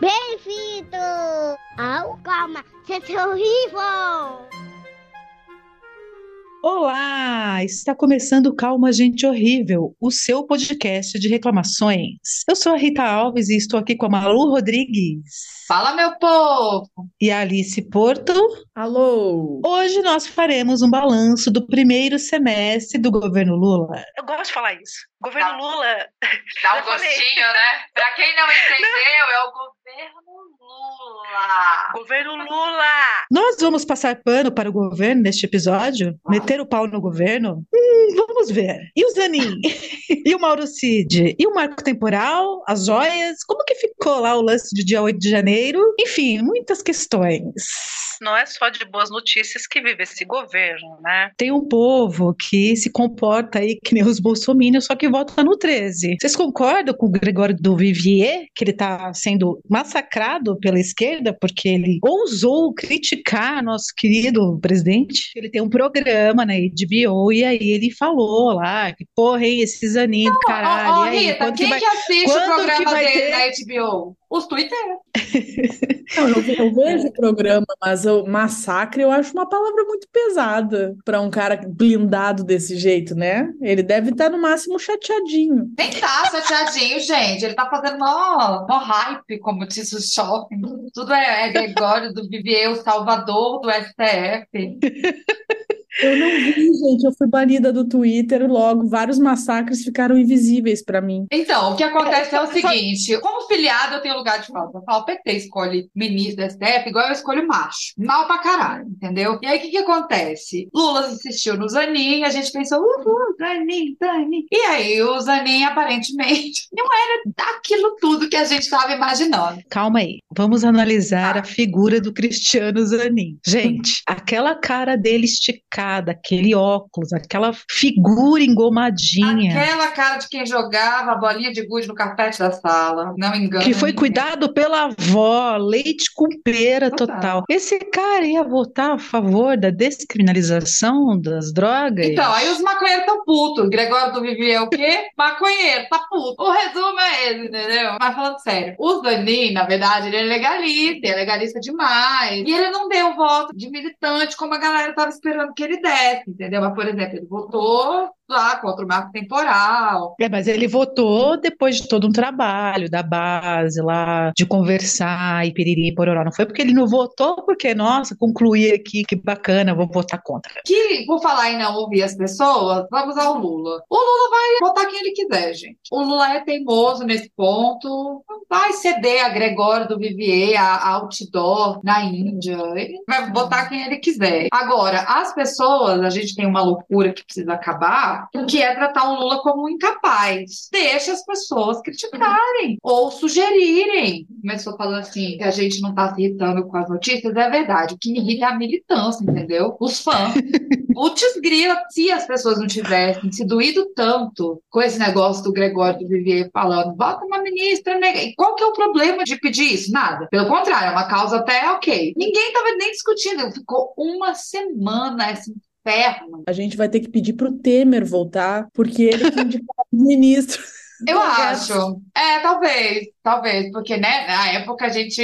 Bem-vindo ao Calma, Gente Horrível! Olá! Está começando Calma Gente Horrível, o seu podcast de reclamações. Eu sou a Rita Alves e estou aqui com a Malu Rodrigues. Fala, meu povo! E a Alice Porto. Alô! Hoje nós faremos um balanço do primeiro semestre do governo Lula. Eu gosto de falar isso. Governo Dá- Lula. Dá um gostinho, né? Pra quem não entendeu, é o governo Lula. Governo Lula! Nós vamos passar pano para o governo neste episódio? Meter o pau no governo? Hum, vamos ver. E o Zanin? e o Mauro Cid? E o marco temporal? As joias? Como que ficou lá o lance de dia 8 de janeiro? Enfim, muitas questões. não é só de boas notícias que vive esse governo, né? Tem um povo que se comporta aí que nem os bolsominions, só que vota no 13. Vocês concordam com o Gregório do Vivier, que ele está sendo massacrado pela esquerda porque ele ousou criticar nosso querido presidente? Ele tem um programa na HBO e aí ele falou lá que, porra, hein, esses aninhos do caralho. Ô, e aí, Rita, quando que quem vai- que assiste quando o programa que vai dele ter? na HBO? Os Twitter. Não, eu, eu vejo o programa, mas o massacre eu acho uma palavra muito pesada para um cara blindado desse jeito, né? Ele deve estar no máximo chateadinho. Nem tá chateadinho, gente. Ele tá fazendo mó, mó hype, como diz o shopping. Tudo é, é Gregório do Vivier, o salvador do STF. Eu não vi, gente, eu fui banida do Twitter logo, vários massacres ficaram invisíveis para mim. Então, o que acontece é o só- seguinte: como filiado, eu tenho lugar de fala. O PT escolhe ministro do STF, igual eu escolho macho. Mal pra caralho, entendeu? E aí, o que que acontece? Lula insistiu no Zanin, a gente pensou, uhul, Zanin, Zanin. E aí, o Zanin, aparentemente, não era aquilo tudo que a gente estava imaginando. Calma aí, vamos analisar a figura do Cristiano Zanin. Gente, aquela cara dele esticada, aquele óculos, aquela figura engomadinha, Aquela cara de quem jogava a bolinha de gude no carpete da sala, não engano. que foi ninguém. cuidado pela avó, leite com pera Total. total. Esse cara ia votar a favor da descriminalização das drogas? Então, aí os maconheiros estão putos. Gregório do Vivier é o quê? Maconheiro, tá puto. O resumo é esse, entendeu? Mas falando sério, o Zanin, na verdade, ele é legalista, é legalista demais. E ele não deu voto de militante como a galera tava esperando que ele desse, entendeu? Mas, por exemplo, ele votou lá contra o marco temporal. É, mas ele votou depois de todo um trabalho da base lá, de conversar e piriri e pororó. Não foi porque ele não votou, porque, nossa, concluí aqui, que bacana, vou votar contra. Que, por falar em não ouvir as pessoas, vamos ao Lula. O Lula vai votar quem ele quiser, gente. O Lula é teimoso nesse ponto. Não vai ceder a Gregório do Vivier, a a outdoor na Índia. Ele vai votar quem ele quiser. Agora, as pessoas, a gente tem uma loucura que precisa acabar, que é tratar o Lula como incapaz. Deixa as pessoas criticarem ou sugerirem. Começou falando assim, que a gente não tá se irritando com as notícias, é verdade. O que me irrita é a militância, entendeu? Os fãs. Putz grila, se as pessoas não tivessem se doído tanto com esse negócio do Gregório do Vivier falando, bota uma ministra. E qual que é o problema de pedir isso? Nada. Pelo contrário, é uma causa até ok. Ninguém tava nem discutindo. Ficou uma semana esse inferno. A gente vai ter que pedir pro Temer voltar, porque ele que indicava os ministros. Eu acho. É, talvez, talvez, porque, né, na época a gente,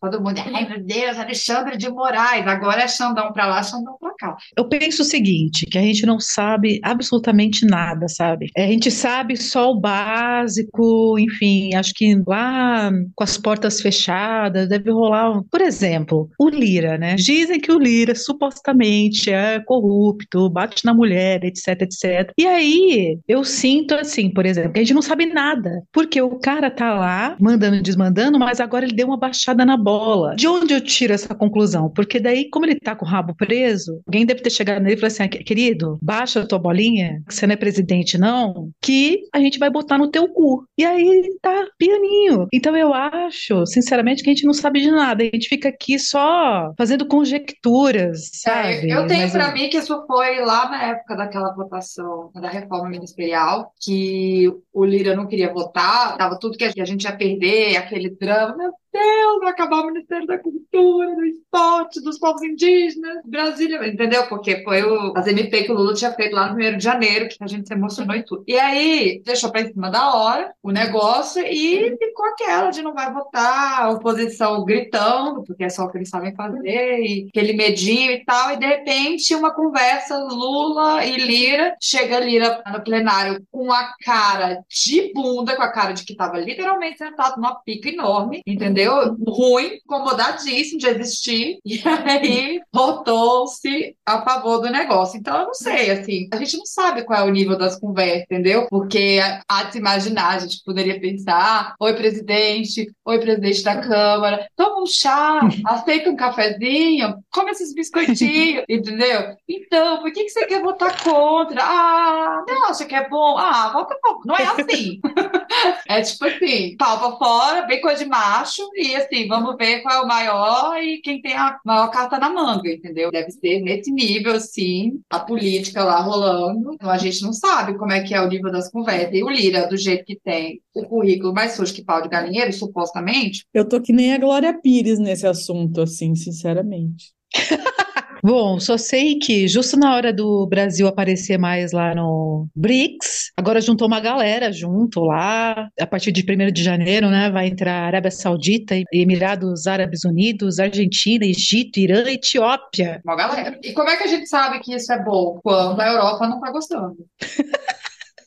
todo mundo, ai meu Deus, Alexandre de Moraes, agora é Xandão pra lá, Xandão pra cá. Eu penso o seguinte, que a gente não sabe absolutamente nada, sabe? A gente sabe só o básico, enfim, acho que lá com as portas fechadas deve rolar, por exemplo, o Lira, né? Dizem que o Lira supostamente é corrupto, bate na mulher, etc, etc. E aí eu sinto assim, por exemplo, que a gente não sabe nada, porque o cara tá lá mandando e desmandando, mas agora ele deu uma baixada na. De onde eu tiro essa conclusão? Porque daí, como ele tá com o rabo preso, alguém deve ter chegado nele e falado assim: "Ah, querido, baixa a tua bolinha, que você não é presidente, não, que a gente vai botar no teu cu. E aí ele tá pianinho. Então eu acho, sinceramente, que a gente não sabe de nada. A gente fica aqui só fazendo conjecturas, sabe? É, eu tenho Mas pra mim que isso foi lá na época daquela votação da reforma ministerial, que o Lira não queria votar, tava tudo que a gente ia perder, aquele drama. Deus, vai acabar o Ministério da Cultura, do Esporte, dos povos indígenas, Brasília, entendeu? Porque foi o, as MP que o Lula tinha feito lá no 1 de janeiro, que a gente se emocionou e tudo. E aí, deixou para em cima da hora o negócio e ficou aquela de não vai votar, a oposição gritando, porque é só o que eles sabem fazer, e aquele medinho e tal, e de repente uma conversa Lula e Lira, chega Lira no plenário com a cara de bunda, com a cara de que estava literalmente sentado numa pica enorme, entendeu? Ruim, incomodadíssimo de existir, e aí votou-se a favor do negócio. Então, eu não sei, assim, a gente não sabe qual é o nível das conversas, entendeu? Porque há de se imaginar, a gente poderia pensar, oi presidente, oi presidente da Câmara, toma um chá, aceita um cafezinho, come esses biscoitinhos, entendeu? Então, por que, que você quer votar contra? Ah, você acha que é bom? Ah, vota contra. Não é assim. é tipo assim, pau pra fora, bem coisa de macho, e assim, vamos ver qual é o maior e quem tem a maior carta na manga, entendeu? Deve ser nesse nível, assim, a política lá rolando. Então a gente não sabe como é que é o nível das conversas. E o Lira, do jeito que tem o currículo mais sujo que pau de galinheiro, supostamente. Eu tô que nem a Glória Pires nesse assunto, assim, sinceramente. Bom, só sei que justo na hora do Brasil aparecer mais lá no BRICS, agora juntou uma galera junto lá, a partir de 1 de janeiro, né, vai entrar Arábia Saudita, Emirados Árabes Unidos, Argentina, Egito, Irã e Etiópia. Uma galera. E como é que a gente sabe que isso é bom? Quando a Europa não tá gostando.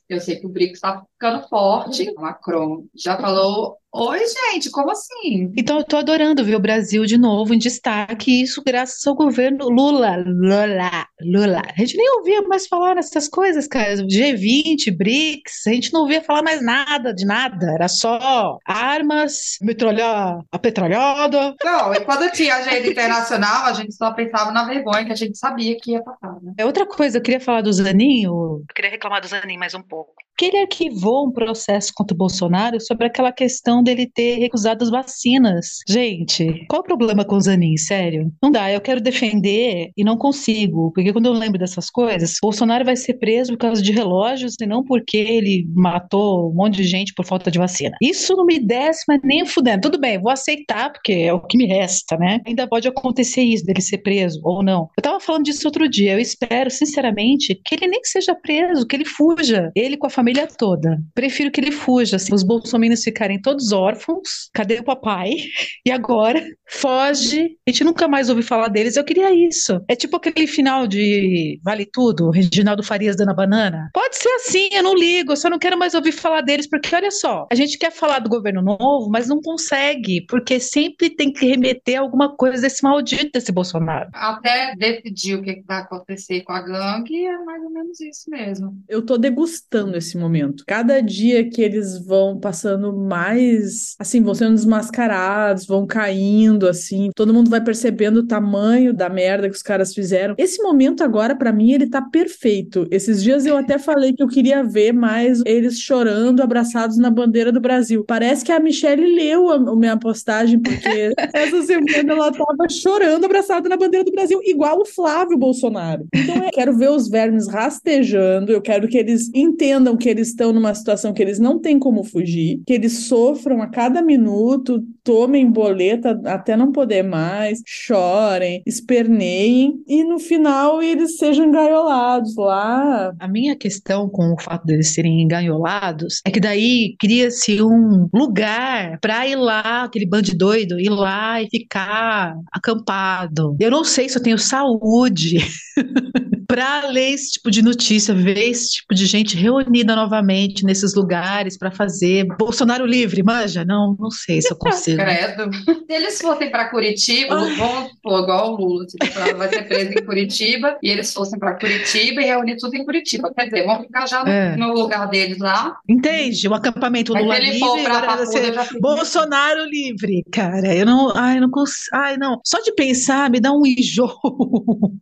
Eu sei que o BRICS está ficando forte. O Macron já falou Oi, gente, como assim? Então, eu tô adorando ver o Brasil de novo em destaque, isso graças ao governo Lula. Lula, Lula. A gente nem ouvia mais falar nessas coisas, cara. G20, BRICS, a gente não ouvia falar mais nada de nada. Era só armas, metralhar a petralhada. Não, e quando tinha agenda internacional, a gente só pensava na vergonha que a gente sabia que ia passar, né? É outra coisa, eu queria falar do Zaninho. Eu queria reclamar do Zanin mais um pouco. Que ele arquivou um processo contra o Bolsonaro sobre aquela questão dele ter recusado as vacinas. Gente, qual o problema com o Zanin? Sério? Não dá, eu quero defender e não consigo, porque quando eu lembro dessas coisas, Bolsonaro vai ser preso por causa de relógios e não porque ele matou um monte de gente por falta de vacina. Isso não me desce, mas nem fudendo. Tudo bem, vou aceitar, porque é o que me resta, né? Ainda pode acontecer isso, dele ser preso ou não. Eu tava falando disso outro dia, eu espero, sinceramente, que ele nem seja preso, que ele fuja. Ele com a família toda. Prefiro que ele fuja, assim, os bolsominions ficarem todos órfãos. Cadê o papai? E agora foge. A gente nunca mais ouviu falar deles. Eu queria isso. É tipo aquele final de Vale Tudo, Reginaldo Farias dando a banana. Pode ser assim, eu não ligo, eu só não quero mais ouvir falar deles, porque olha só, a gente quer falar do governo novo, mas não consegue, porque sempre tem que remeter alguma coisa desse maldito desse Bolsonaro. Até decidir o que que vai acontecer com a gangue, é mais ou menos isso mesmo. Eu tô degustando esse momento. Cada dia que eles vão passando mais, assim, vão sendo desmascarados, vão caindo, assim, todo mundo vai percebendo o tamanho da merda que os caras fizeram. Esse momento agora, pra mim, ele tá perfeito. Esses dias eu até falei que eu queria ver mais eles chorando, abraçados na bandeira do Brasil. Parece que a Michelle leu a, a minha postagem, porque essa semana ela tava chorando, abraçada na bandeira do Brasil, igual o Flávio Bolsonaro. Então eu quero ver os vermes rastejando, eu quero que eles entendam que eles estão numa situação que eles não têm como fugir, que eles sofram a cada minuto, tomem boleta até não poder mais, chorem, esperneiem e no final eles sejam engaiolados lá. A minha questão com o fato deles serem enganholados é que daí cria-se um lugar para ir lá, aquele bando doido, ir lá e ficar acampado. Eu não sei se eu tenho saúde para ler esse tipo de notícia, ver esse tipo de gente reunida novamente nesses lugares para fazer Bolsonaro livre, manja? Não, não sei se eu consigo. Credo. Se eles fossem para Curitiba, vamos supor, igual o Lula, tipo, vai ser preso em Curitiba, e eles fossem para Curitiba e reunir tudo em Curitiba. Quer dizer, vão ficar já no, É. no lugar deles lá. Entende? O acampamento Lula livre, Papuda, ser Bolsonaro livre, cara. Eu não, ai, não consigo, ai, não. Só de pensar me dá um enjoo.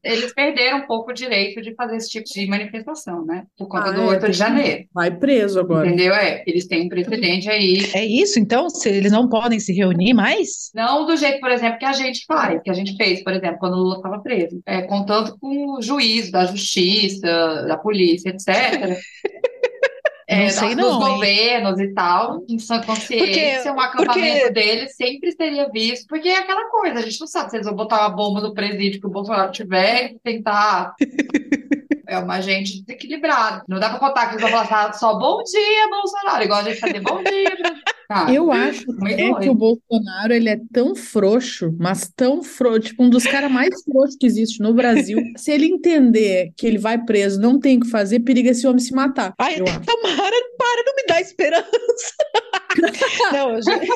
Eles perderam um pouco o direito de fazer esse tipo de manifestação, né? Por conta Ah, do é, 8 tem- de janeiro. Vai preso agora. Entendeu? É, eles têm um precedente aí. É isso, então? Se eles não podem se reunir mais? Não do jeito, por exemplo, que a gente faz, que a gente fez, por exemplo, quando o Lula estava preso. É, contando com o juiz da justiça, da polícia, etc. é, Não sei nos não, hein? governos e tal, em sã consciência, Porque- um acampamento porque- deles sempre seria visto, porque é aquela coisa, a gente não sabe se eles vão botar uma bomba no presídio que o Bolsonaro tiver e tentar. É uma gente desequilibrada. Não dá pra contar que eles vão falar só bom dia, Bolsonaro, igual a gente fazia bom dia. Brasil." Cara, Eu acho é que doido. o Bolsonaro ele é tão frouxo, mas tão frouxo, tipo um dos caras mais frouxos que existe no Brasil. Se ele entender que ele vai preso, não tem o que fazer, periga esse homem se matar. Ai, tomara, para, não me dá esperança. não, gente,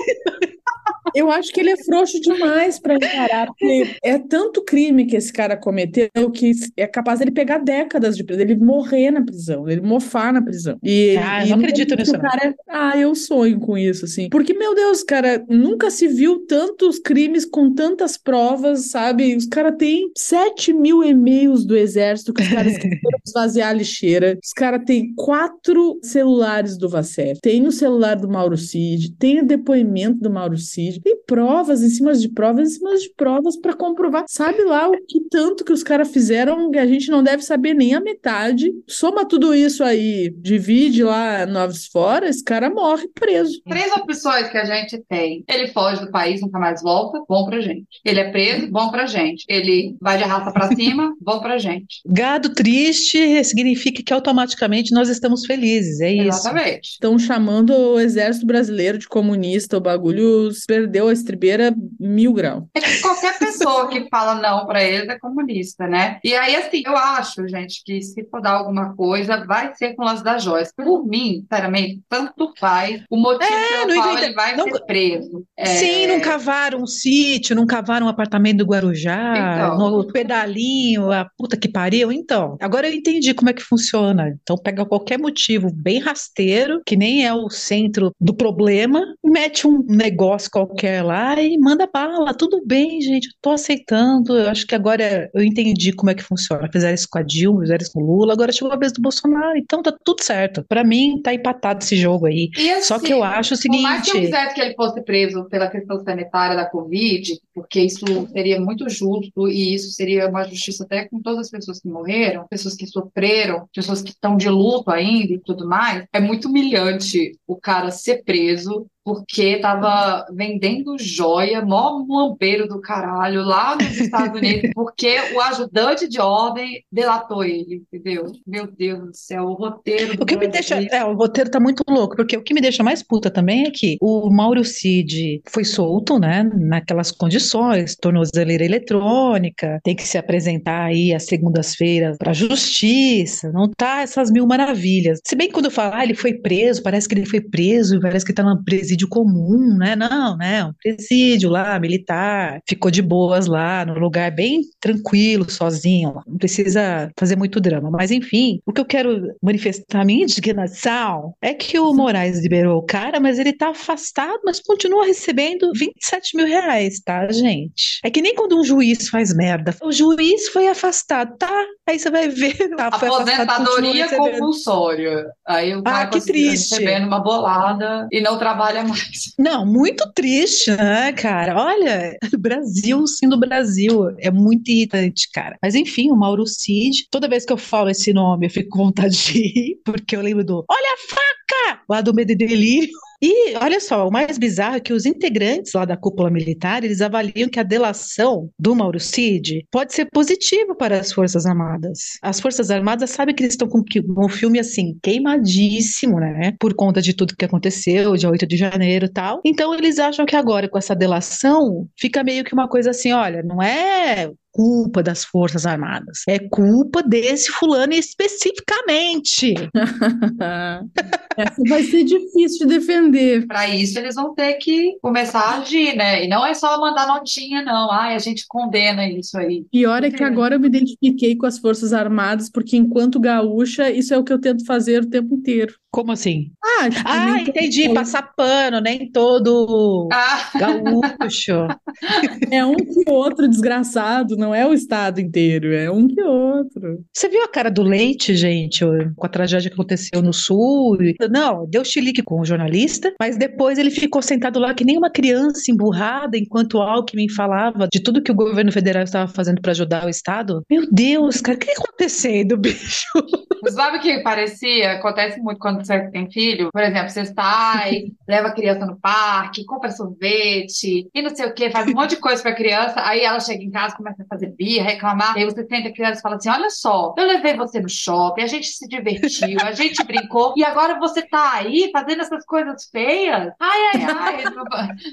Eu acho que ele é frouxo demais para encarar, porque é tanto crime que esse cara cometeu que é capaz dele pegar décadas de prisão, ele morrer na prisão, ele mofar na prisão. E, Ah, e não acredito nisso, cara, ah, eu sonho com isso, assim. Porque, meu Deus, cara, nunca se viu tantos crimes com tantas provas, sabe? Os caras têm 7 mil e-mails do exército que os caras esvaziar a lixeira. Os caras têm quatro celulares do Vacef. Tem o celular do Mauro Cid, tem o depoimento do Mauro Cid, tem provas em cima de provas em cima de provas para comprovar. Sabe lá o que tanto que os caras fizeram que a gente não deve saber nem a metade. Soma tudo isso aí, divide lá noves fora, esse cara morre preso. Três opções que a gente tem. Ele foge do país, nunca mais volta, bom pra gente. Ele é preso, bom pra gente. Ele vai de raça pra cima, bom pra gente. gado triste significa que automaticamente nós estamos felizes, é isso. Exatamente. Estão chamando o exército brasileiro de comunista, o bagulho perdeu a estribeira mil grau. É que qualquer pessoa que fala não pra eles é comunista, né? E aí, assim, eu acho, gente, que se for dar alguma coisa, vai ser com o lance das joias. Por mim, sinceramente, tanto faz o motivo É, pelo qual ele vai Não- ser preso. É, Sim, não cavaram um sítio, não cavaram um apartamento do Guarujá, Então. no pedalinho, a puta que pariu. Então, agora eu entendi como é que funciona. Então, pega qualquer motivo bem rasteiro, que nem é o centro do problema, mete um negócio qualquer lá e manda bala. Tudo bem, gente, eu tô aceitando. Eu acho que agora eu entendi como é que funciona. Fizeram isso com a Dilma, fizeram isso com o Lula, agora chegou a vez do Bolsonaro. Então, tá tudo certo. Pra mim, tá empatado esse jogo aí. E Só assim, que eu acho o Por mais que eu seguinte. quisesse que ele fosse preso pela questão sanitária da Covid, porque isso seria muito justo e isso seria uma justiça até com todas as pessoas que morreram, pessoas que sofreram, pessoas que estão de luto ainda e tudo mais, é muito humilhante o cara ser preso porque tava vendendo joia, mó lambeiro do caralho, lá nos Estados Unidos, porque o ajudante de ordem delatou ele, entendeu? Meu Deus do céu, o roteiro O que me deixa. Brasil. É, o roteiro tá muito louco, porque o que me deixa mais puta também é que o Mauro Cid foi solto, né, naquelas condições, tornozeleira eletrônica, tem que se apresentar aí às segundas-feiras pra justiça, não tá essas mil maravilhas. Se bem que quando fala, ah, ele foi preso, parece que ele foi preso, parece que tá num presídio comum, né? Não, né? Um presídio lá, militar, ficou de boas lá, num lugar bem tranquilo, sozinho, não precisa fazer muito drama. Mas enfim, o que eu quero manifestar minha indignação é que o Moraes liberou o cara, mas ele tá afastado, mas continua recebendo 27 mil reais, tá, gente? É que nem quando um juiz faz merda. O juiz foi afastado, tá? Aí você vai ver. Ah, Aposentadoria compulsória. Aí o Ah, cara que continua triste. recebendo uma bolada e não trabalha mais. Não, muito triste, né, cara? Olha, Brasil sendo Brasil, é muito irritante, cara. Mas enfim, o Mauro Cid, toda vez que eu falo esse nome, eu fico com vontade de rir, porque eu lembro do Olha a faca! Lá do Medo Delírio. E olha só, o mais bizarro é que os integrantes lá da cúpula militar, eles avaliam que a delação do Mauro Cid pode ser positiva para as Forças Armadas. As Forças Armadas sabem que eles estão com um filme assim, queimadíssimo, né? Por conta de tudo que aconteceu, dia 8 de janeiro tal. Então eles acham que agora, com essa delação, fica meio que uma coisa assim: olha, não é culpa das Forças Armadas, é culpa desse fulano especificamente. Essa vai ser difícil de defender. Para isso, eles vão ter que começar a agir, né? E não é só mandar notinha, não. Ai, a gente condena isso aí. Pior é que agora eu me identifiquei com as Forças Armadas, porque enquancho gaúcha, isso é o que eu tento fazer o tempo inteiro. Como assim? Ah, Ah, todo entendi, mundo. passar pano, nem todo Ah, gaúcho. É um que outro desgraçado, não é o estado inteiro, é um que outro. Você viu a cara do Leite, gente, com a tragédia que aconteceu no Sul? Não, deu chilique com o jornalista mas depois ele ficou sentado lá que nem uma criança emburrada enquanto o Alckmin falava de tudo que o governo federal estava fazendo para ajudar o Estado. Meu Deus, cara, o que está acontecendo, bicho? Sabe o que parecia? Acontece muito quando você tem filho. Por exemplo, você sai, leva a criança no parque, compra sorvete e não sei o que, faz um monte de coisa pra criança. Aí ela chega em casa, começa a fazer birra, reclamar. Aí você senta a criança e fala assim: Olha só, eu levei você no shopping, a gente se divertiu, a gente brincou, e agora você tá aí fazendo essas coisas feias? Ai, ai, ai.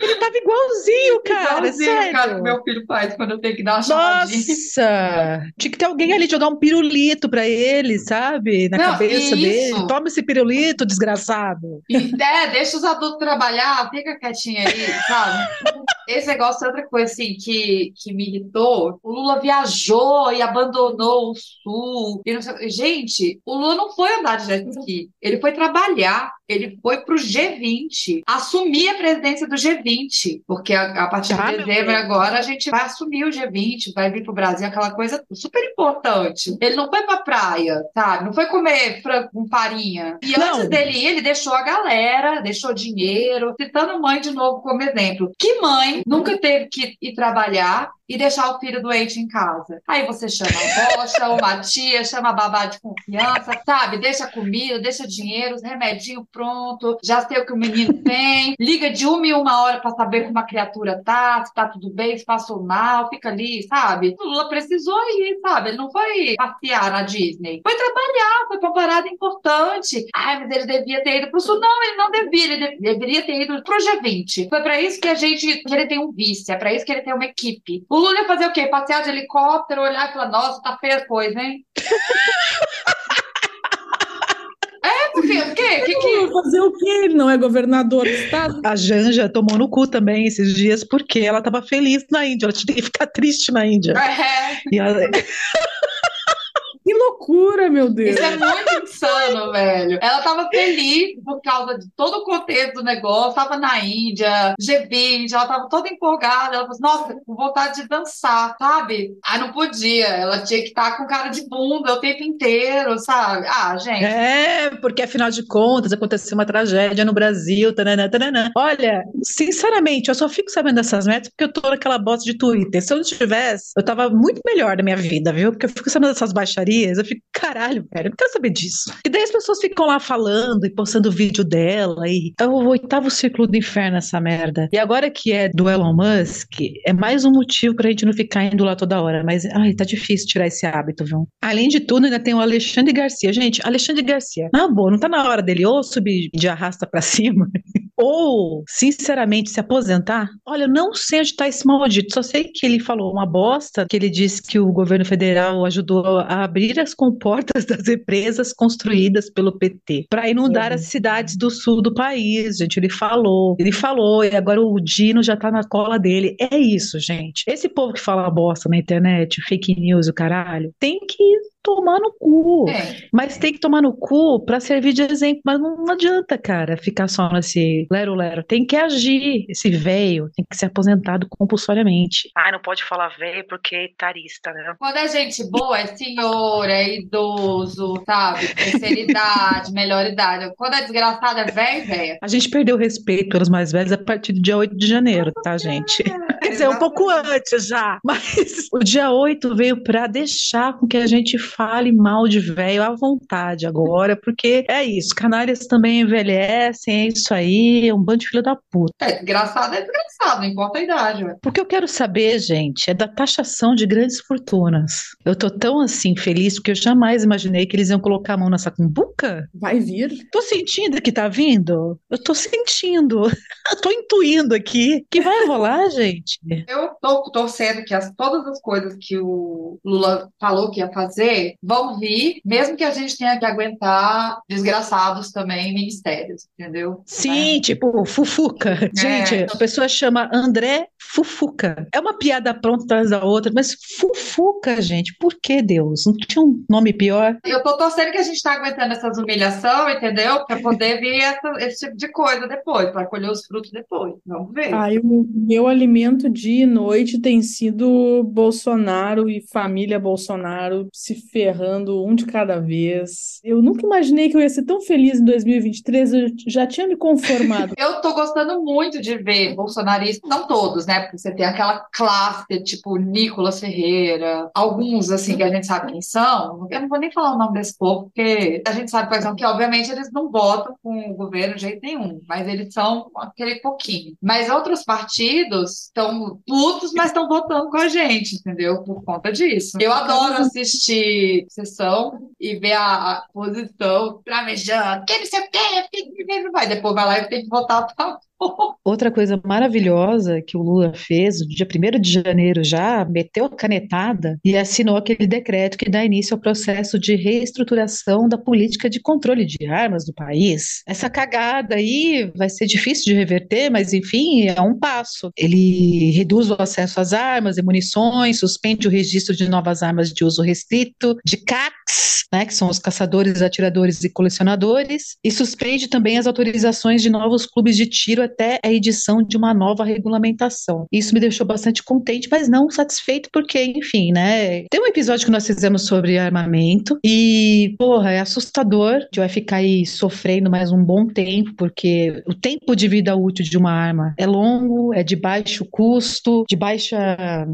Ele tava igualzinho, cara. Igualzinho, sério. cara, que meu filho faz quando eu tenho que dar uma chamadinha. Nossa! Tinha que ter alguém ali jogar um pirulito pra ele, sabe? Na Não, cabeça isso. dele. Toma esse pirulito, desgraçado. É, deixa os adultos trabalhar, fica quietinho aí, sabe? Esse negócio é outra coisa, assim, que, que me irritou. O Lula viajou e abandonou o Sul. Gente, o Lula não foi andar de jet ski. Ele foi trabalhar. Ele foi pro G20, assumir a presidência do G20. Porque a, a partir de meu dezembro agora a gente vai assumir o G20, vai vir pro Brasil, aquela coisa super importante. Ele não foi pra praia, sabe? Não foi comer frango com farinha. E Não. antes dele ir, ele deixou a galera, deixou dinheiro, citando mãe de novo como exemplo. Que mãe nunca teve que ir trabalhar e deixar o filho doente em casa? Aí você chama a avó, chama uma tia, chama a babá de confiança, sabe? Deixa comida, deixa dinheiro, remedinho pronto, já sei o que o menino tem, liga de uma em uma hora pra saber como a criatura tá, se tá tudo bem, se passou mal, fica ali, sabe? O Lula precisou ir, sabe? Ele não foi passear na Disney, foi trabalhar, foi pra parada importante. Ai, mas ele devia ter ido pro Sul. Não, ele não devia, ele de- deveria ter ido pro G20. Foi pra isso que a gente, que ele tem um vice, é pra isso que ele tem uma equipe. Lula ia fazer o quê? Passear de helicóptero, olhar e falar, nossa, tá feia a coisa, hein? é, por quê? O quê? Que que... Fazer o quê? Ele não é governador do estado? A Janja tomou no cu também esses dias porque ela tava feliz na Índia. Ela tinha que ficar triste na Índia. É, E ela- loucura, meu Deus. isso é muito insano, velho. Ela tava feliz por causa de todo o contexto do negócio, tava na Índia, G20, ela tava toda empolgada. Ela falou assim, nossa, com vontade de dançar, sabe? Ah, não podia. Ela tinha que estar com cara de bunda o tempo inteiro, sabe? Ah, gente. É, porque afinal de contas aconteceu uma tragédia no Brasil. Tananã, tananã. Olha, sinceramente, eu só fico sabendo dessas metas porque eu tô naquela bosta de Twitter. Se eu não tivesse, eu tava muito melhor na minha vida, viu? Porque eu fico sabendo dessas baixarias, eu fico, caralho, velho, não quero saber disso. E daí as pessoas ficam lá falando e postando vídeo dela, e é o oitavo círculo do inferno essa merda. E agora que é do Elon Musk, é mais um motivo pra gente não ficar indo lá toda hora. Mas, ai, tá difícil tirar esse hábito, viu? Além de tudo, ainda tem o Alexandre Garcia. Gente, Alexandre Garcia, na boa, não tá na hora dele ou subir de arrasta pra cima, ou, sinceramente, se aposentar? Olha, eu não sei onde tá esse maldito, só sei que ele falou uma bosta, que ele disse que o governo federal ajudou a abrir as comportas das represas construídas pelo PT para inundar as cidades do sul do país, gente. Ele falou, ele falou, e agora o Dino já tá na cola dele. É isso, gente. Esse povo que fala bosta na internet, fake news, o caralho, tem que tomar no cu. É. Mas tem que tomar no cu pra servir de exemplo. Mas não, não adianta, cara, ficar só nesse lero-lero. Tem que agir. Esse velho tem que ser aposentado compulsoriamente. Ai, não pode falar velho porque é etarista, né? Quando é gente boa, é senhor, é idoso, sabe? Terceira idade, melhor idade. Quando é desgraçado, é velho, velho. A gente perdeu o respeito pelos mais velhos a partir do dia 8 de janeiro, tá, gente? Quer dizer, um pouco antes já. Mas o dia 8 veio pra deixar com que a gente fale mal de velho à vontade agora, porque é isso. Canalhas também envelhecem, é isso aí. É um bando de filho da puta. É desgraçado, é desgraçado, não importa a idade, ué. Porque eu quero saber, gente, é da taxação de grandes fortunas. Eu tô tão assim feliz porque eu jamais imaginei que eles iam colocar a mão nessa cumbuca. Vai vir? Tô sentindo que tá vindo. Eu tô sentindo. Eu tô intuindo aqui que vai rolar, gente. Eu tô torcendo que as, todas as coisas que o Lula falou que ia fazer vão vir, mesmo que a gente tenha que aguentar desgraçados também em ministérios, entendeu? Sim, tipo, Fufuca. Gente, É. a pessoa chama André Fufuca. É uma piada pronta atrás da outra, mas Fufuca, gente, por que Deus? Não tinha um nome pior? Eu tô torcendo que a gente tá aguentando essas humilhações, entendeu? Pra poder vir essa- esse tipo de coisa depois, pra colher os frutos depois. Vamos ver. Ai, o meu alimento dia e noite tem sido Bolsonaro e família Bolsonaro se ferrando um de cada vez. Eu nunca imaginei que eu ia ser tão feliz em 2023, eu já tinha me conformado. Eu tô gostando muito de ver bolsonaristas, não todos, né? Porque você tem aquela classe, tipo Nicolas Ferreira, alguns, assim, que a gente sabe quem são. Eu não vou nem falar o nome desse povo, porque a gente sabe quais são, que obviamente eles não votam com o governo de jeito nenhum, mas eles são aquele pouquinho. Mas outros partidos estão putos, mas estão votando com a gente, entendeu? Por conta disso. Eu adoro assistir sessão e ver a, a posição tramejando, que não sei o que vai. Depois vai lá e tem que votar pra Outra coisa maravilhosa que o Lula fez, no dia 1 de janeiro já, meteu a canetada e assinou aquele decreto que dá início ao processo de reestruturação da política de controle de armas do país. Essa cagada aí vai ser difícil de reverter, mas enfim, é um passo. Ele reduz o acesso às armas e munições, suspende o registro de novas armas de uso restrito, de CACs, né, que são os caçadores, atiradores e colecionadores, e suspende também as autorizações de novos clubes de tiro até a edição de uma nova regulamentação. Isso me deixou bastante contente, mas não satisfeito, porque, enfim, né? Tem um episódio que nós fizemos sobre armamento e, porra, é assustador que vai ficar aí sofrendo mais um bom tempo, porque o tempo de vida útil de uma arma é longo, é de baixo custo, de baixa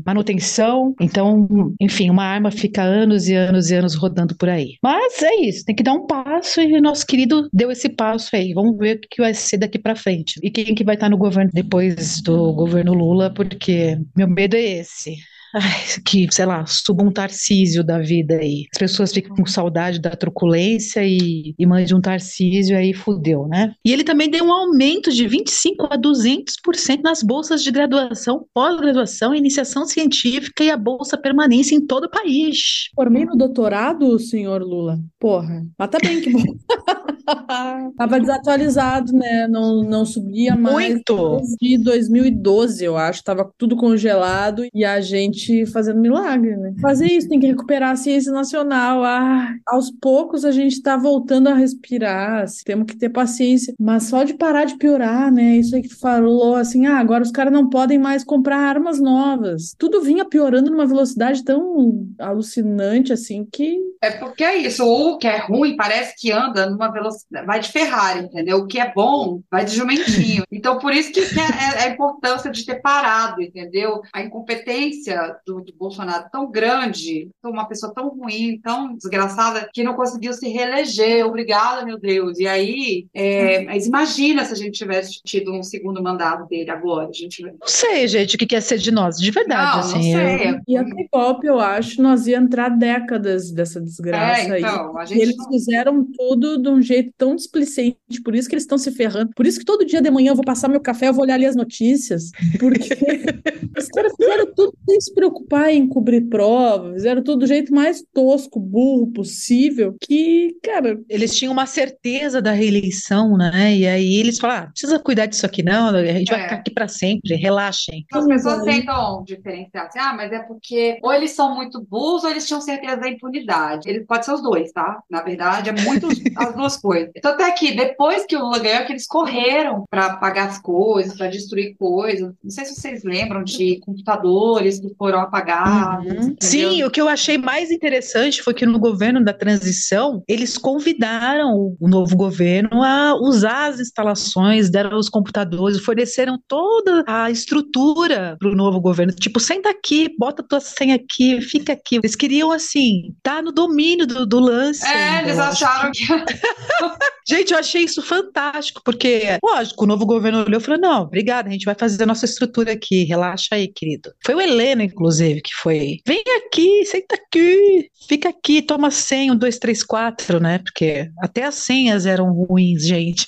manutenção. Então, enfim, uma arma fica anos e anos e anos rodando por aí. Mas é isso, tem que dar um passo e nosso querido deu esse passo aí. Vamos ver o que vai ser daqui para frente. E quem que vai estar no governo depois do governo Lula, porque meu medo é esse. Ai, que, sei lá, suba um Tarcísio da vida aí. As pessoas ficam com saudade da truculência e, e mande um Tarcísio aí fudeu, né? E ele também deu um aumento de 25% a 200% nas bolsas de graduação, pós-graduação, iniciação científica e a bolsa permanência em todo o país. Formei no doutorado, senhor Lula. Porra, mas tá bem que bom. Tava desatualizado, né? Não, não subia mais. Muito! De 2012, eu acho. Tava tudo congelado e a gente fazendo milagre, né? Fazer isso, tem que recuperar a ciência nacional. Ah, aos poucos a gente tá voltando a respirar. Assim, temos que ter paciência. Mas só de parar de piorar, né? Isso aí que tu falou, assim, ah, agora os caras não podem mais comprar armas novas. Tudo vinha piorando numa velocidade tão alucinante, assim, que. É porque é isso. O que é ruim parece que anda numa velocidade. Vai de Ferrari, entendeu? O que é bom vai de jumentinho. Então, por isso que é, é a importância de ter parado, entendeu? A incompetência do, do Bolsonaro tão grande, uma pessoa tão ruim, tão desgraçada, que não conseguiu se reeleger. Obrigada, meu Deus. E aí, é, mas imagina se a gente tivesse tido um segundo mandato dele agora. A gente... Não sei, gente, o que quer ser de nós, de verdade, Não, assim. não eu- sei. E até golpe, eu acho, nós ia entrar décadas dessa desgraça É, então, a aí. gente E eles não- fizeram tudo de um jeito tão displicente, por isso que eles estão se ferrando. Por isso que todo dia de manhã eu vou passar meu café, eu vou olhar ali as notícias, porque os caras fizeram tudo sem se preocupar em cobrir prova, fizeram tudo do jeito mais tosco, burro possível, que, cara, Eles tinham uma certeza da reeleição, né? E aí eles falaram: ah, não precisa cuidar disso aqui, não, a gente vai É. ficar aqui para sempre, relaxem. As pessoas tentam diferenciar assim, ah, mas é porque ou eles são muito burros ou eles tinham certeza da impunidade. Ele pode ser os dois, tá? Na verdade, é muito as duas coisas. Tanto é que depois que o Lula ganhou, que eles correram para apagar as coisas, para destruir coisas. Não sei se vocês lembram de computadores que foram apagados. entendeu? Sim, o que eu achei mais interessante foi que no governo da transição, eles convidaram o novo governo a usar as instalações, deram os computadores, forneceram toda a estrutura para o novo governo. Tipo, senta aqui, bota tua senha aqui, fica aqui. Eles queriam, assim, estar no domínio do, do lance. É, ainda, eles acharam que. Gente, eu achei isso fantástico, porque, lógico, o novo governo olhou e falou: não, obrigada, a gente vai fazer a nossa estrutura aqui, relaxa aí, querido. Foi o Heleno, inclusive, que foi: vem aqui, senta aqui, fica aqui, toma senha, um, dois, três, quatro, né? Porque até as senhas eram ruins, gente.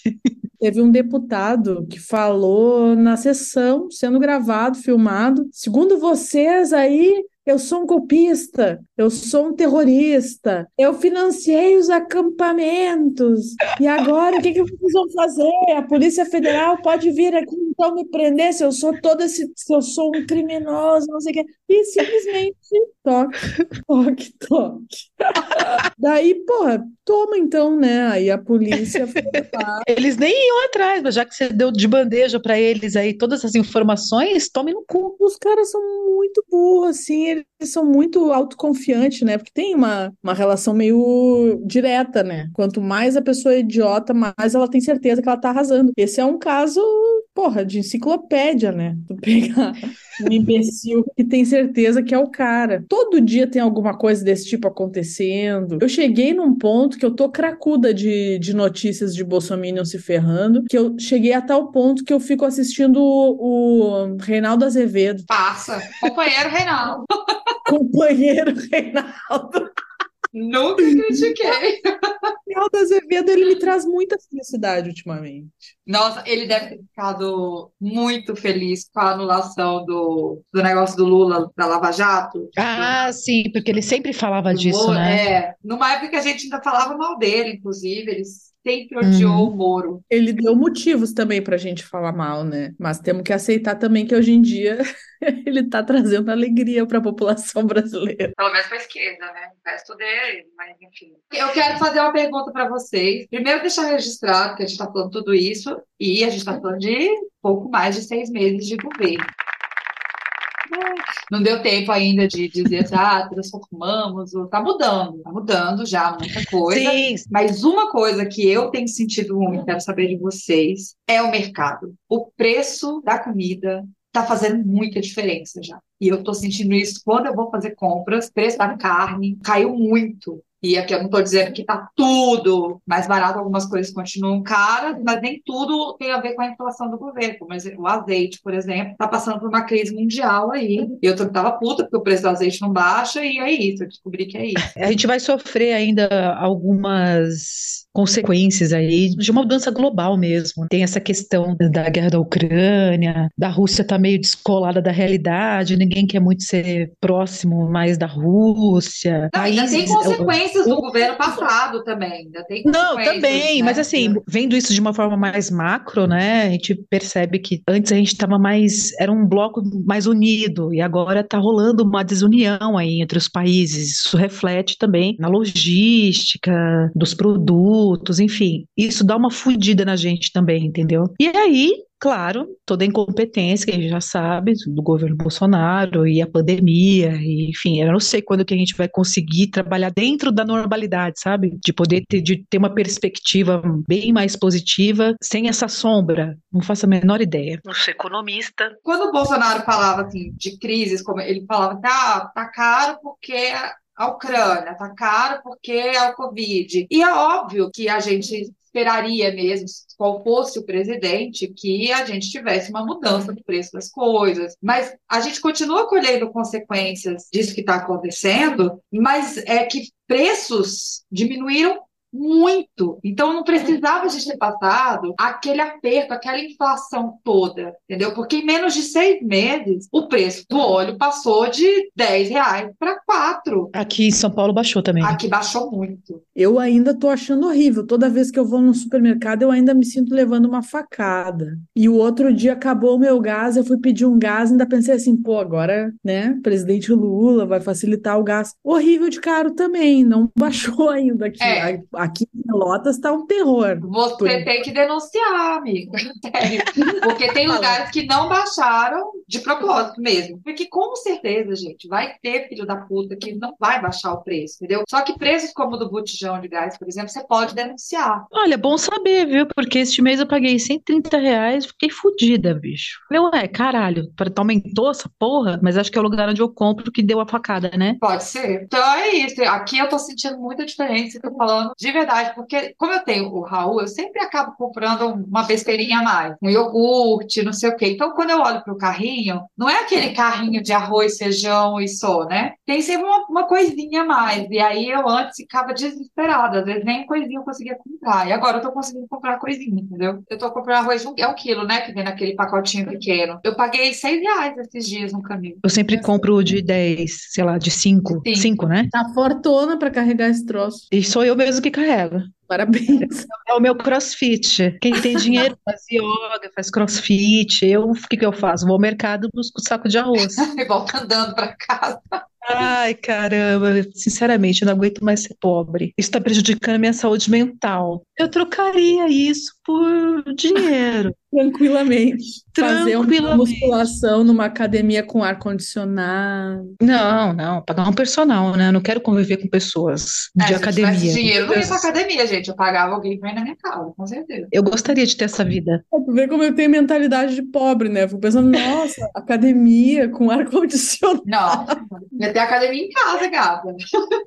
Teve um deputado que falou na sessão, sendo gravado, filmado. Segundo vocês aí, eu sou um golpista, eu sou um terrorista, eu financiei os acampamentos. E agora o que que vocês vão fazer? A Polícia Federal pode vir aqui então me prender se eu sou todo esse, se eu sou um criminoso, não sei o quê. E simplesmente toque, toque, toque. Daí, porra, toma então, né? Aí a polícia foi lá. Eles nem iam atrás, mas já que você deu de bandeja para eles aí todas as informações, tome no cu. Os caras são muito burros, assim. eles são muito autoconfiantes, né? Porque tem uma, uma relação meio direta, né? Quanto mais a pessoa é idiota, mais ela tem certeza que ela tá arrasando. Esse é um caso, porra, de enciclopédia, né? Tu pegar um imbecil que tem certeza que é o cara. Todo dia tem alguma coisa desse tipo acontecendo. Eu cheguei num ponto que eu tô cracuda de, de notícias de Bolsonaro se ferrando, que eu cheguei a tal ponto que eu fico assistindo o, o Reinaldo Azevedo. Passa. Companheiro Reinaldo. Companheiro Reinaldo. Nunca critiquei. Reinaldo Azevedo, ele me traz muita felicidade ultimamente. Nossa, ele deve ter ficado muito feliz com a anulação do, do negócio do Lula da Lava Jato. Ah, sim, porque ele sempre falava Do disso, Moro, né? É, numa época que a gente ainda falava mal dele, inclusive, ele sempre odiou o Moro. Ele deu motivos também pra gente falar mal, né? Mas temos que aceitar também que hoje em dia ele tá trazendo alegria pra população brasileira. Pelo menos para a esquerda, né? O resto dele, mas enfim. Eu quero fazer uma pergunta para vocês. Primeiro, deixar registrado que a gente está falando tudo isso e a gente está falando de pouco mais de seis meses de governo. Não deu tempo ainda de dizer assim, ah, transformamos, tá mudando, tá mudando já muita coisa. Sim, Mas uma coisa que eu tenho sentido muito, quero saber de vocês, é o mercado. O preço da comida está fazendo muita diferença já. E eu estou sentindo isso quando eu vou fazer compras. Preço da carne caiu muito. E aqui eu não estou dizendo que está tudo mais barato, algumas coisas continuam caras, mas nem tudo tem a ver com a inflação do governo. Como o azeite, por exemplo, está passando por uma crise mundial aí. Eu estava puta porque o preço do azeite não baixa, e é isso, eu descobri que é isso. a gente vai sofrer ainda algumas consequências aí de uma mudança global mesmo. Tem essa questão da guerra da Ucrânia, da Rússia tá meio descolada da realidade, ninguém quer muito ser próximo mais da Rússia. Não, ainda tem consequências do governo passado também. Ainda tem Não, também, né? mas assim, vendo isso de uma forma mais macro, né, a gente percebe que antes a gente estava mais, era um bloco mais unido, e agora está rolando uma desunião aí entre os países. Isso reflete também na logística dos produtos, enfim, isso dá uma fudida na gente também, entendeu? E aí, Claro, toda a incompetência que a gente já sabe do governo Bolsonaro e a pandemia, e, enfim, eu não sei quando que a gente vai conseguir trabalhar dentro da normalidade, sabe? De poder ter, de ter uma perspectiva bem mais positiva, sem essa sombra. Não faço a menor ideia. Não sou economista. Quando o Bolsonaro falava assim de crises, como ele falava, tá, tá caro porque a Ucrânia, tá caro porque é o Covid. E é óbvio que a gente esperaria mesmo, qual fosse o presidente, que a gente tivesse uma mudança do preço das coisas. Mas a gente continua colhendo consequências disso que está acontecendo, mas é que preços diminuíram muito. Então não precisava a gente ter passado aquele aperto, aquela inflação toda, entendeu? Porque em menos de seis meses o preço do óleo passou de 10 reais para 4. Aqui em São Paulo baixou também. Aqui baixou muito. Eu ainda tô achando horrível. Toda vez que eu vou no supermercado, eu ainda me sinto levando uma facada. E o outro dia acabou o meu gás, eu fui pedir um gás, ainda pensei assim, pô, agora, né, presidente Lula vai facilitar o gás. Horrível de caro também, não baixou ainda aqui. É. Aqui em Pelotas tá um terror. Você tem que denunciar, amigo. Porque tem lugares que não baixaram de propósito mesmo. Porque com certeza, gente, vai ter filho da puta que não vai baixar o preço, entendeu? Só que preços como o do botijão de gás, por exemplo, você pode denunciar. Olha, bom saber, viu? Porque este mês eu paguei 130 reais, fiquei fodida, bicho. Falei, ué, caralho, pra- aumentou essa porra? Mas acho que é o lugar onde eu compro que deu a facada, né? Pode ser. Então é isso. Aqui eu tô sentindo muita diferença, tô falando de verdade, porque como eu tenho o Raul, eu sempre acabo comprando uma besteirinha a mais, um iogurte, não sei o quê. Então quando eu olho pro carrinho, não é aquele carrinho de arroz, feijão e só, né? Tem sempre uma, uma coisinha a mais. E aí eu antes ficava desesperada, às vezes nem coisinha eu conseguia comprar. E agora eu tô conseguindo comprar coisinha, entendeu? Eu tô comprando arroz, é um quilo, né? Que vem naquele pacotinho pequeno. Eu paguei seis reais esses dias no caminho. Eu sempre compro de 10, sei lá, de 5. Sim. 5, né? Tá fortona pra carregar esse troço. E sou eu mesmo que carrego carrega. Parabéns. É o meu crossfit. Quem tem dinheiro faz yoga, faz crossfit. Eu, o que que eu faço? Vou ao mercado e busco saco de arroz. E volta andando pra casa. Ai, caramba, sinceramente, eu não aguento mais ser pobre. Isso está prejudicando a minha saúde mental. Eu trocaria isso por dinheiro. Tranquilamente. Fazer uma musculação numa academia com ar-condicionado. Não, não, pagar um personal, né? Eu não quero conviver com pessoas É, de academia. dinheiro, não ia Deus. pra academia, gente. Eu pagava alguém pra ir na minha casa, com certeza. Eu gostaria de ter essa vida. Tu ver como eu tenho mentalidade de pobre, né? Fico pensando, nossa, academia com ar-condicionado. Não, ia ter academia em casa, gata.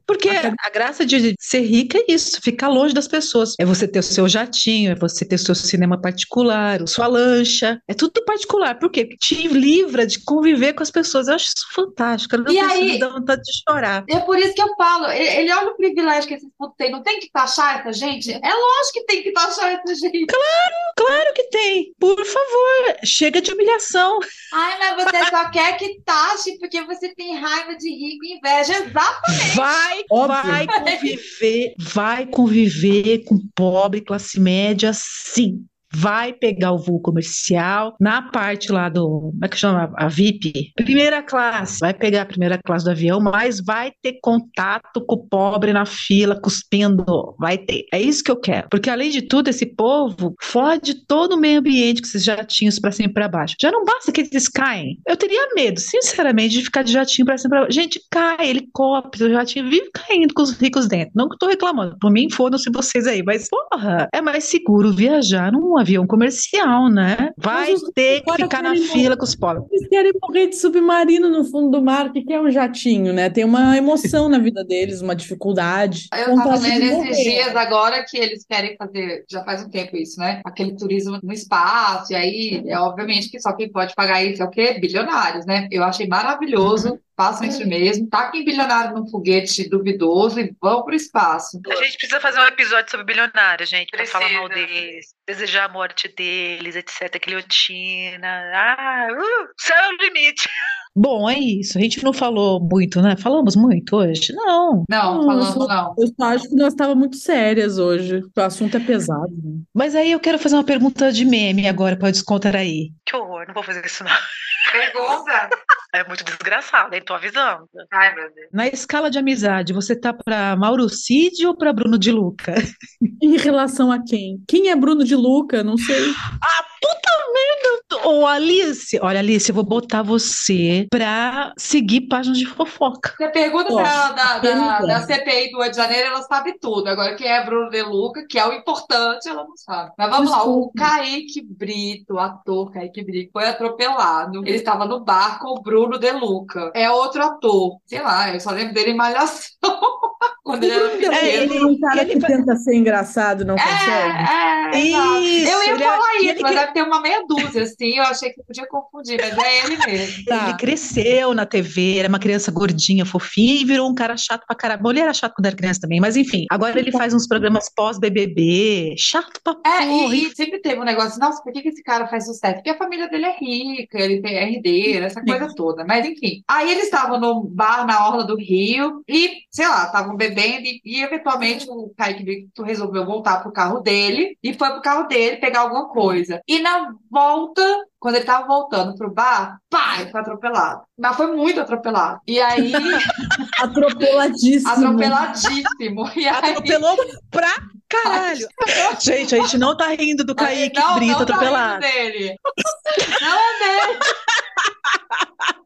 Porque a graça de ser rica é isso, ficar longe das pessoas. É você ter o seu jatinho, é você ter o seu cinema particular, a sua lancha. É tudo particular. Por quê? Porque te livra de conviver com as pessoas. Eu acho isso fantástico. Eu não E aí- dá vontade de chorar. E é por isso que eu falo, ele, ele olha o privilégio que esses putos têm. Não tem que taxar essa gente? É lógico que tem que taxar essa gente. Claro que tem. Por favor, chega de humilhação. Ai, mas você só quer que taxe porque você tem raiva de rico e inveja. Exato. Vai, Óbvio. vai conviver, vai conviver com pobre, classe média, sim. Vai pegar o voo comercial na parte lá do, como é que chama? A VIP, primeira classe. Vai pegar a primeira classe do avião, mas vai ter contato com o pobre na fila, cuspindo. Vai ter. É isso que eu quero. Porque além de tudo, esse povo fode todo o meio ambiente que esses jatinhos para cima e para baixo. Já não basta que eles caem. Eu teria medo, sinceramente, de ficar de jatinho para cima e para baixo. Gente, cai, helicóptero, jatinho vive caindo com os ricos dentro. Não que eu tô reclamando. Por mim, fodam-se vocês aí. Mas, porra, é mais seguro viajar num avião comercial, né? Vai os ter que ficar na querem fila com os pobres. Eles querem morrer de submarino no fundo do mar. O que que é um jatinho, né? Tem uma emoção na vida deles, uma dificuldade. Eu tava lendo esses morrer. dias agora que eles querem fazer, já faz um tempo isso, né? Aquele turismo no espaço, e aí é obviamente que só quem pode pagar isso é o quê? Bilionários, né? Eu achei maravilhoso, façam isso mesmo, taquem bilionário num foguete duvidoso e vão pro espaço. A gente precisa fazer um episódio sobre bilionários, gente, pra Precisa. falar mal deles, desejar a morte deles, etc. Guilhotina. Ah, uh, céu é o limite. Bom, é isso. A gente não falou muito, né? Falamos muito hoje? Não. Não, Não, eu só- não. Eu só acho que nós estávamos muito sérias hoje. O assunto é pesado. né? Mas aí eu quero fazer uma pergunta de meme agora para descontrair. Que horror, não vou fazer isso não. Pergunta. É muito desgraçado, hein? Tô avisando. Ai, meu Deus. Na escala de amizade, você tá para Mauro Cid ou para Bruno de Luca? Em relação a quem? Quem é Bruno de Luca? Não sei. Ô, Alice, olha, Alice, eu vou botar você pra seguir páginas de fofoca. Você pergunta Ó, da, da, pergunta. da CPI do Rio de Janeiro, ela sabe tudo. Agora, quem é Bruno De Luca, que é o importante, ela não sabe. Mas vamos lá, o. Kaique Brito, o ator Kaique Brito, foi atropelado. Ele estava no bar com o Bruno De Luca. É outro ator. Sei lá, eu só lembro dele em Malhação. Quando ele era pequeno. É, ele- é um cara ele que tenta ser engraçado não consegue. É, é, exato. Isso, Eu ia ele é- falar isso, ele mas que- deve ter uma meia dúzia, assim. Eu achei que podia confundir, mas é ele mesmo. Tá. Ele cresceu na TV, era uma criança gordinha, fofinha e virou um cara chato pra caramba. Bom, Ele era chato quando era criança também, mas enfim. Agora ele faz uns programas pós-BBB, chato pra É, porra. e, e sempre teve um negócio, nossa, por que que esse cara faz sucesso? Porque a família dele é rica, ele tem é herdeiro, essa coisa toda. Mas enfim. Aí eles estavam no bar na Orla do Rio e, sei lá, estavam bebendo e, e eventualmente o Kaique Brito resolveu voltar pro carro dele e foi pro carro dele pegar alguma coisa. E na volta, quando ele tava voltando pro bar, pá, ele foi atropelado. Mas foi muito atropelado. E aí, Atropeladíssimo. atropeladíssimo. E aí, Atropelou pra caralho. Gente, a gente não tá rindo do Kaique não, Brito não tá atropelado. rindo dele. Não é dele.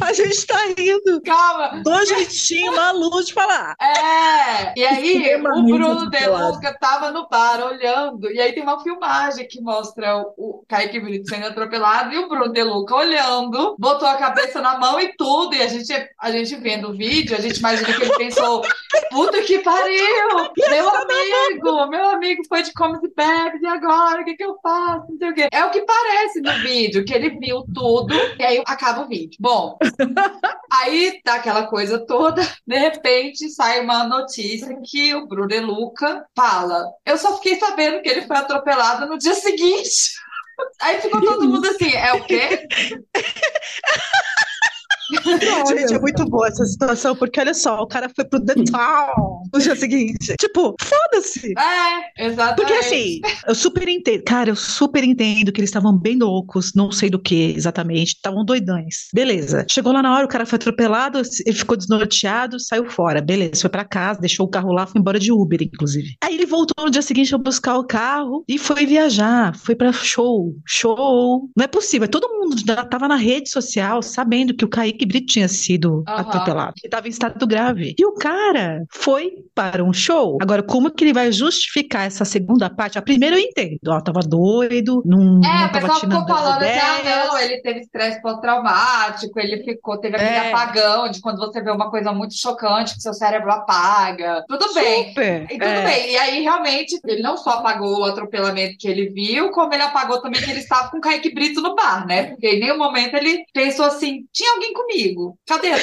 A gente tá rindo. Calma. Do jeitinho maluco de falar. É, e aí o Extremamente Bruno De atropelado. Luca tava no bar olhando, e aí tem uma filmagem que mostra o, o Kaique Brito sendo atropelado e o Bruno De Luca olhando, botou a cabeça na mão e tudo, e a gente, a gente vendo o vídeo, a gente imagina que ele pensou, puta que pariu, meu amigo, meu amigo foi de comes e bebes, e agora, o que que eu faço, não sei o quê. É o que parece no vídeo, que ele viu tudo, e aí acaba o vídeo. Bom, Aí tá aquela coisa toda, de repente sai uma notícia que o Bruno De Luca fala: Eu só fiquei sabendo que ele foi atropelado no dia seguinte. Aí ficou todo mundo assim: É o quê? Gente, é muito boa essa situação, porque olha só, o cara foi pro The Town. no dia seguinte. Tipo, foda-se. É, exatamente. Porque assim, eu super entendo. Cara, eu super entendo que eles estavam bem loucos, não sei do que exatamente, estavam doidões. Beleza. Chegou lá na hora, o cara foi atropelado, ele ficou desnorteado, saiu fora. Beleza, foi pra casa, deixou o carro lá, foi embora de Uber, inclusive. Aí ele voltou no dia seguinte pra buscar o carro e foi viajar, foi pra show. Show. Não é possível. Todo mundo já tava na rede social sabendo que o Kaique Brito tinha sido Aham. atropelado. Que tava em estado grave. E o cara foi para um show. Agora, como que ele vai justificar essa segunda parte? A primeira eu entendo. Ó, tava doido, não, É, não o tava pessoal tirando ficou falando assim, ah, não, ele teve estresse pós-traumático, ele ficou, teve aquele É. apagão de quando você vê uma coisa muito chocante que seu cérebro apaga. Tudo bem. Super. E tudo É. bem. E aí, realmente, ele não só apagou o atropelamento que ele viu, como ele apagou também que ele estava com o Kaique Brito no bar, né? Porque em nenhum momento ele pensou assim, tinha alguém comigo. Cadê, né?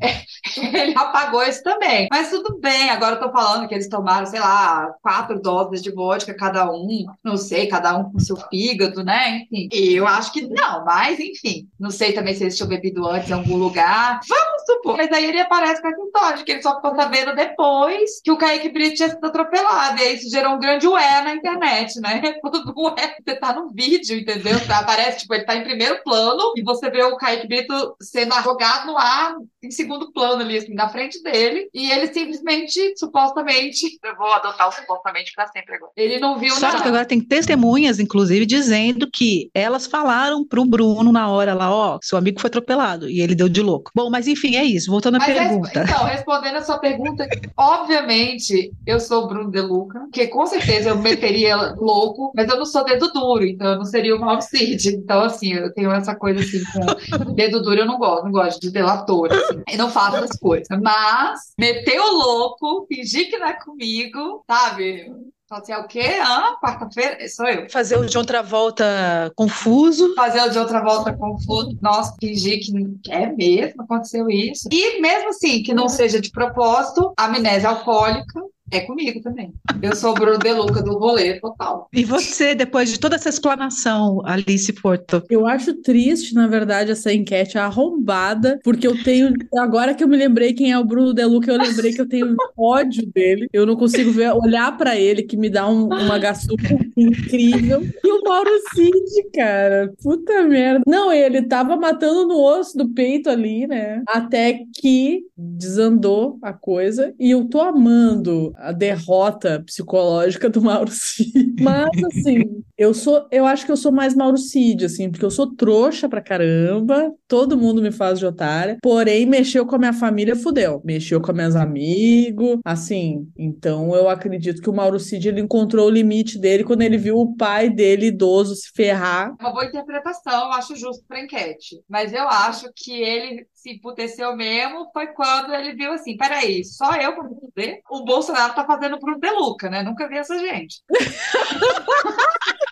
Ele apagou isso também. Mas tudo bem, agora eu tô falando que eles tomaram, sei lá, quatro doses de vodka cada um, não sei, cada um com seu fígado, né? Enfim. Eu acho que não, mas enfim. Não sei também se eles tinham bebido antes em algum lugar. Vamos supor. Mas aí ele aparece com essa história que ele só ficou sabendo depois que o Kaique Brito tinha sido atropelado. E aí isso gerou um grande ué na internet, né? Tudo ué, você tá no vídeo, entendeu? Aparece, tipo, ele tá em primeiro plano e você vê o Kaique Brito sendo jogado no ar em segundo plano ali, assim, na frente dele. E ele simplesmente, supostamente, eu vou adotar o supostamente pra sempre agora. Ele não viu Só nada. que agora tem testemunhas, inclusive, dizendo que elas falaram pro Bruno na hora lá, ó, seu amigo foi atropelado e ele deu de louco. Bom, mas enfim, é isso. Voltando à Mas pergunta. então, respondendo a sua pergunta, obviamente eu sou o Bruno De Luca, que com certeza eu meteria louco, mas eu não sou dedo duro, então eu não seria o Mauro Cid. Então, assim, eu tenho essa coisa assim com dedo duro, eu não gosto, não gosto de delator, assim, e não faço as coisas. Mas meter o louco, fingir que não é comigo, sabe? Falar assim, é o quê? Ah, quarta-feira? Sou eu. Fazer o de outra volta confuso. fazer o de outra volta confuso. Nossa, fingir que que é mesmo, aconteceu isso. E mesmo assim, que não seja de propósito, amnésia alcoólica é comigo também. Eu sou o Bruno De Luca do rolê total. E você, depois de toda essa explanação, Alice Porto? Eu acho triste, na verdade, essa enquete arrombada, porque eu tenho. Agora que eu me lembrei quem é o Bruno Deluca, eu lembrei que eu tenho ódio dele. Eu não consigo ver, olhar pra ele, que me dá um, uma gaçuca incrível. E o Mauro Cid, cara. Puta merda. Não, ele tava matando no osso do peito ali, né? Até que desandou a coisa. E eu tô amando a derrota psicológica do Mauro Cid. Mas, assim, eu sou, eu acho que eu sou mais Mauro Cid, assim, porque eu sou trouxa pra caramba, todo mundo me faz de otária, porém, mexeu com a minha família, fudeu. Mexeu com meus amigos, assim, então eu acredito que o Mauro Cid, ele encontrou o limite dele quando ele viu o pai dele, idoso, se ferrar. Uma boa interpretação, eu acho justo pra enquete. Mas eu acho que ele se emputeceu mesmo foi quando ele viu assim: peraí, só eu pra fuder? O Bolsonaro tá fazendo Bruno De Luca, né? Nunca vi essa gente.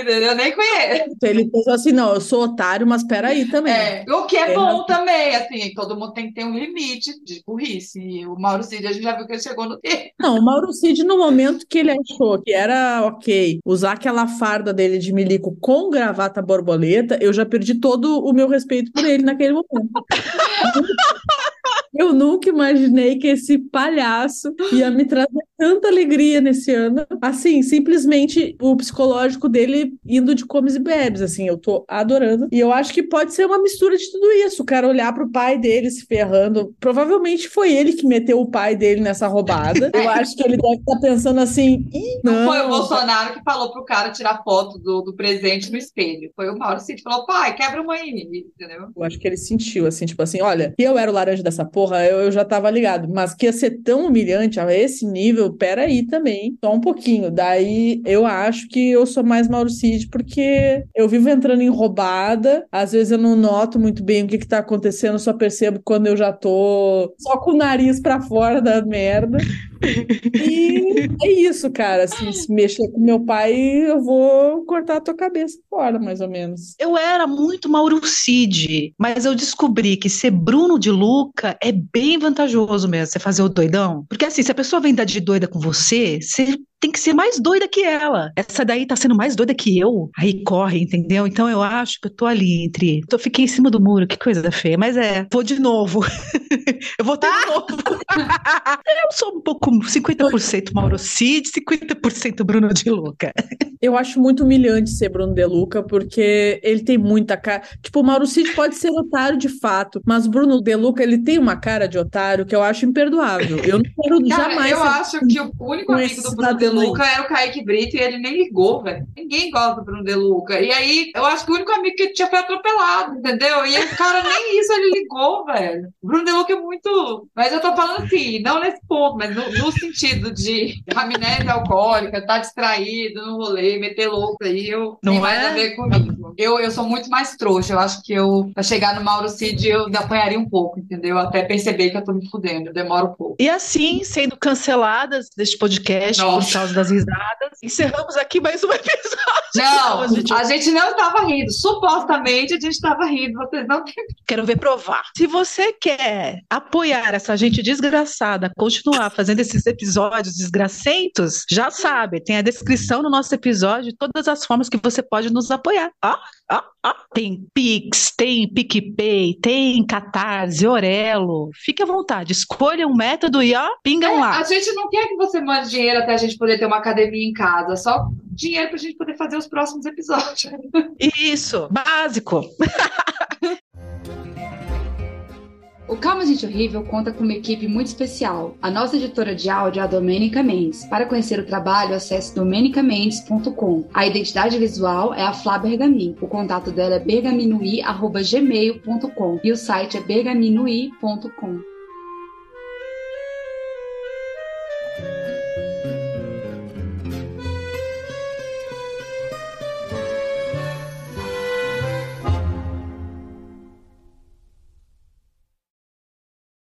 Entendeu? Eu nem conheço. Ele pensou assim, não, eu sou otário, mas peraí também. É, o que é É, bom mas- também, assim, todo mundo tem que ter um limite de burrice. E o Mauro Cid, a gente já viu que ele chegou no quê? Não, o Mauro Cid, no momento que ele achou que era ok usar aquela farda dele de milico com gravata borboleta, eu já perdi todo o meu respeito por ele naquele momento. Eu nunca imaginei que esse palhaço ia me trazer tanta alegria nesse ano. Assim, simplesmente o psicológico dele indo de comes e bebes, assim, eu tô adorando. E eu acho que pode ser uma mistura de tudo isso. O cara olhar pro pai dele se ferrando. Provavelmente foi ele que meteu o pai dele nessa roubada. Eu acho que ele deve estar pensando assim, Não não. foi o Bolsonaro que falou pro cara tirar foto do, do presente no espelho. Foi o Mauro Cid que falou, pai, quebra uma aí, entendeu? Eu acho que ele sentiu, assim, tipo assim, olha, eu era o laranja dessa porra, eu, eu já tava ligado, mas que ia ser tão humilhante a esse nível, peraí também, só um pouquinho. Daí eu acho que eu sou mais Mauro Cid, porque eu vivo entrando em roubada, às vezes eu não noto muito bem o que que tá acontecendo, só percebo quando eu já tô só com o nariz pra fora da merda. E é isso, cara, assim, se mexer com meu pai, eu vou cortar a tua cabeça fora, mais ou menos. Eu era muito Mauro Cid, mas eu descobri que ser Bruno de Luca é bem vantajoso mesmo, você fazer o doidão. Porque assim, se a pessoa vem dar de doida com você, você tem que ser mais doida que ela. Essa daí tá sendo mais doida que eu. Aí corre, entendeu? Então eu acho que eu tô ali entre. Eu fiquei em cima do muro, que coisa feia. Mas é, vou de novo. eu vou ter de novo. eu sou um pouco 50% Mauro Cid, 50% Bruno de Luca. Eu acho muito humilhante ser Bruno De Luca, porque ele tem muita cara. Tipo, o Mauro Cid pode ser otário de fato, mas Bruno De Luca, ele tem uma cara de otário que eu acho imperdoável. Eu não quero Cara, jamais. eu ser- acho que o único amigo do Bruno De cidadão aí. Luca era o Kaique Brito e ele nem ligou, velho. Ninguém gosta do Bruno De Luca. E aí, eu acho que o único amigo que tinha foi atropelado, entendeu? E o cara nem isso ele ligou, velho. O Bruno De Luca é muito. Mas eu tô falando assim, não nesse ponto, mas no, no sentido de amnésia alcoólica, tá distraído no rolê, meter louco aí, eu Não tem mais é? a ver comigo. Eu, eu sou muito mais trouxa. Eu acho que eu, pra chegar no Mauro Cid, eu apanharia um pouco, entendeu? Até perceber que eu tô me fudendo, eu demoro um pouco. E assim, sendo canceladas deste podcast Nossa. Causa das risadas, encerramos aqui mais um episódio. Não, a gente- a gente não estava rindo. Supostamente a gente estava rindo. Vocês não. Quero ver provar. Se você quer apoiar essa gente desgraçada, continuar fazendo esses episódios desgracentos, já sabe, tem a descrição no nosso episódio de todas as formas que você pode nos apoiar. Ó, ó, ó. Tem Pix, tem PicPay, tem Catarse, Orelo. Fique à vontade, escolha um método e ó, pingam lá. A gente não quer que você mande dinheiro até a gente poder ter uma academia em casa. Só dinheiro para a gente poder fazer os próximos episódios. Isso, básico. O Calma Gente Horrível conta com uma equipe muito especial. A nossa editora de áudio é a Domênica Mendes. Para conhecer o trabalho, acesse domenicamendes.com. A identidade visual é a Flá Bergamin. O contato dela é bergaminui.gmail.com e o site é bergaminui.com.